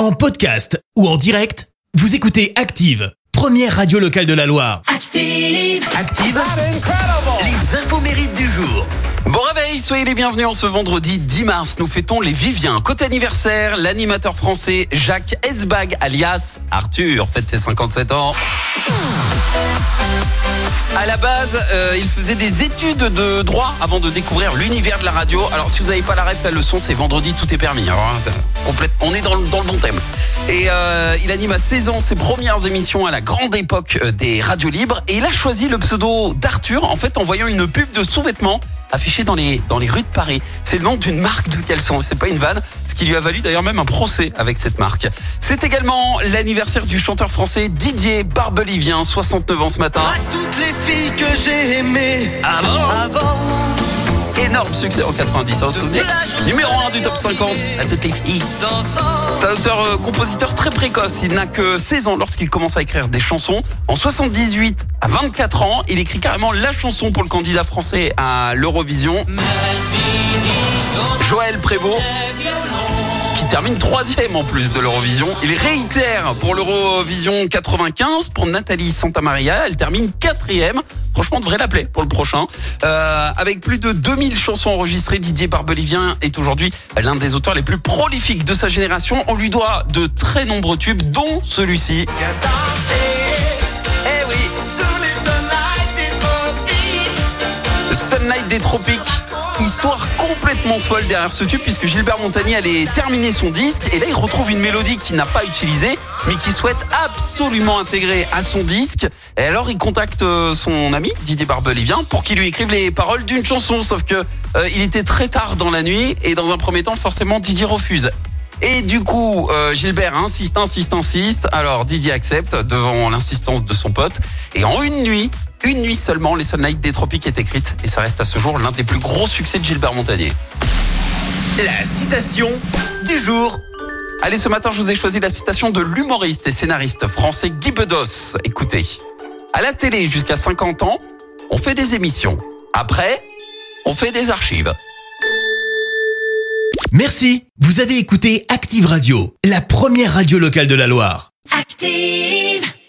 En podcast ou en direct, vous écoutez Active, première radio locale de la Loire. Active. Active, les infos mérites du jour. Bon réveil, soyez les bienvenus en ce vendredi 10 mars. Nous fêtons les Viviens. Côté anniversaire, l'animateur français Jacques Esbag, alias Arthur, fête ses 57 ans. À la base, euh, il faisait des études de droit avant de découvrir l'univers de la radio. Alors, si vous n'avez pas la ref, la leçon, c'est vendredi, tout est permis. Alors, hein, on est dans le, bon thème. Et euh, il anime à 16 ans ses premières émissions à la grande époque euh, des radios libres. Et il a choisi le pseudo d'Arthur, en fait, en voyant une pub de sous-vêtements affichée dans les, dans les rues de Paris. C'est le nom d'une marque de caleçon. C'est pas une vanne. Ce qui lui a valu d'ailleurs même un procès avec cette marque. C'est également l'anniversaire du chanteur français Didier Barbelivien, 69 ans ce matin. À toutes les filles que j'ai aimées Avant. avant. Énorme succès en 90, hein, vous vous souvenez Numéro 1 du top 50 à toutes les filles. C'est un auteur-compositeur très précoce. Il n'a que 16 ans lorsqu'il commence à écrire des chansons. En 78, à 24 ans, il écrit carrément la chanson pour le candidat français à l'Eurovision. Joël Prévost qui termine troisième en plus de l'Eurovision. Il réitère pour l'Eurovision 95 pour Nathalie Santamaria. Elle termine quatrième. Franchement, devrait l'appeler pour le prochain. Euh, avec plus de 2000 chansons enregistrées, Didier Barbelivien est aujourd'hui l'un des auteurs les plus prolifiques de sa génération. On lui doit de très nombreux tubes, dont celui-ci. Eh. Sunlight des Tropiques. Histoire complètement folle derrière ce tube puisque Gilbert Montagny allait terminer son disque et là il retrouve une mélodie qu'il n'a pas utilisée mais qu'il souhaite absolument intégrer à son disque. Et alors il contacte euh, son ami Didier Barbelivien pour qu'il lui écrive les paroles d'une chanson sauf que euh, il était très tard dans la nuit et dans un premier temps forcément Didier refuse. Et du coup, euh, Gilbert insiste, insiste, insiste. Alors Didier accepte devant l'insistance de son pote. Et en une nuit, une nuit seulement, les Sunlight des Tropiques est écrite. Et ça reste à ce jour l'un des plus gros succès de Gilbert Montagnier. La citation du jour. Allez, ce matin, je vous ai choisi la citation de l'humoriste et scénariste français Guy Bedos. Écoutez, à la télé jusqu'à 50 ans, on fait des émissions. Après, on fait des archives. Merci, vous avez écouté Active Radio, la première radio locale de la Loire. Active.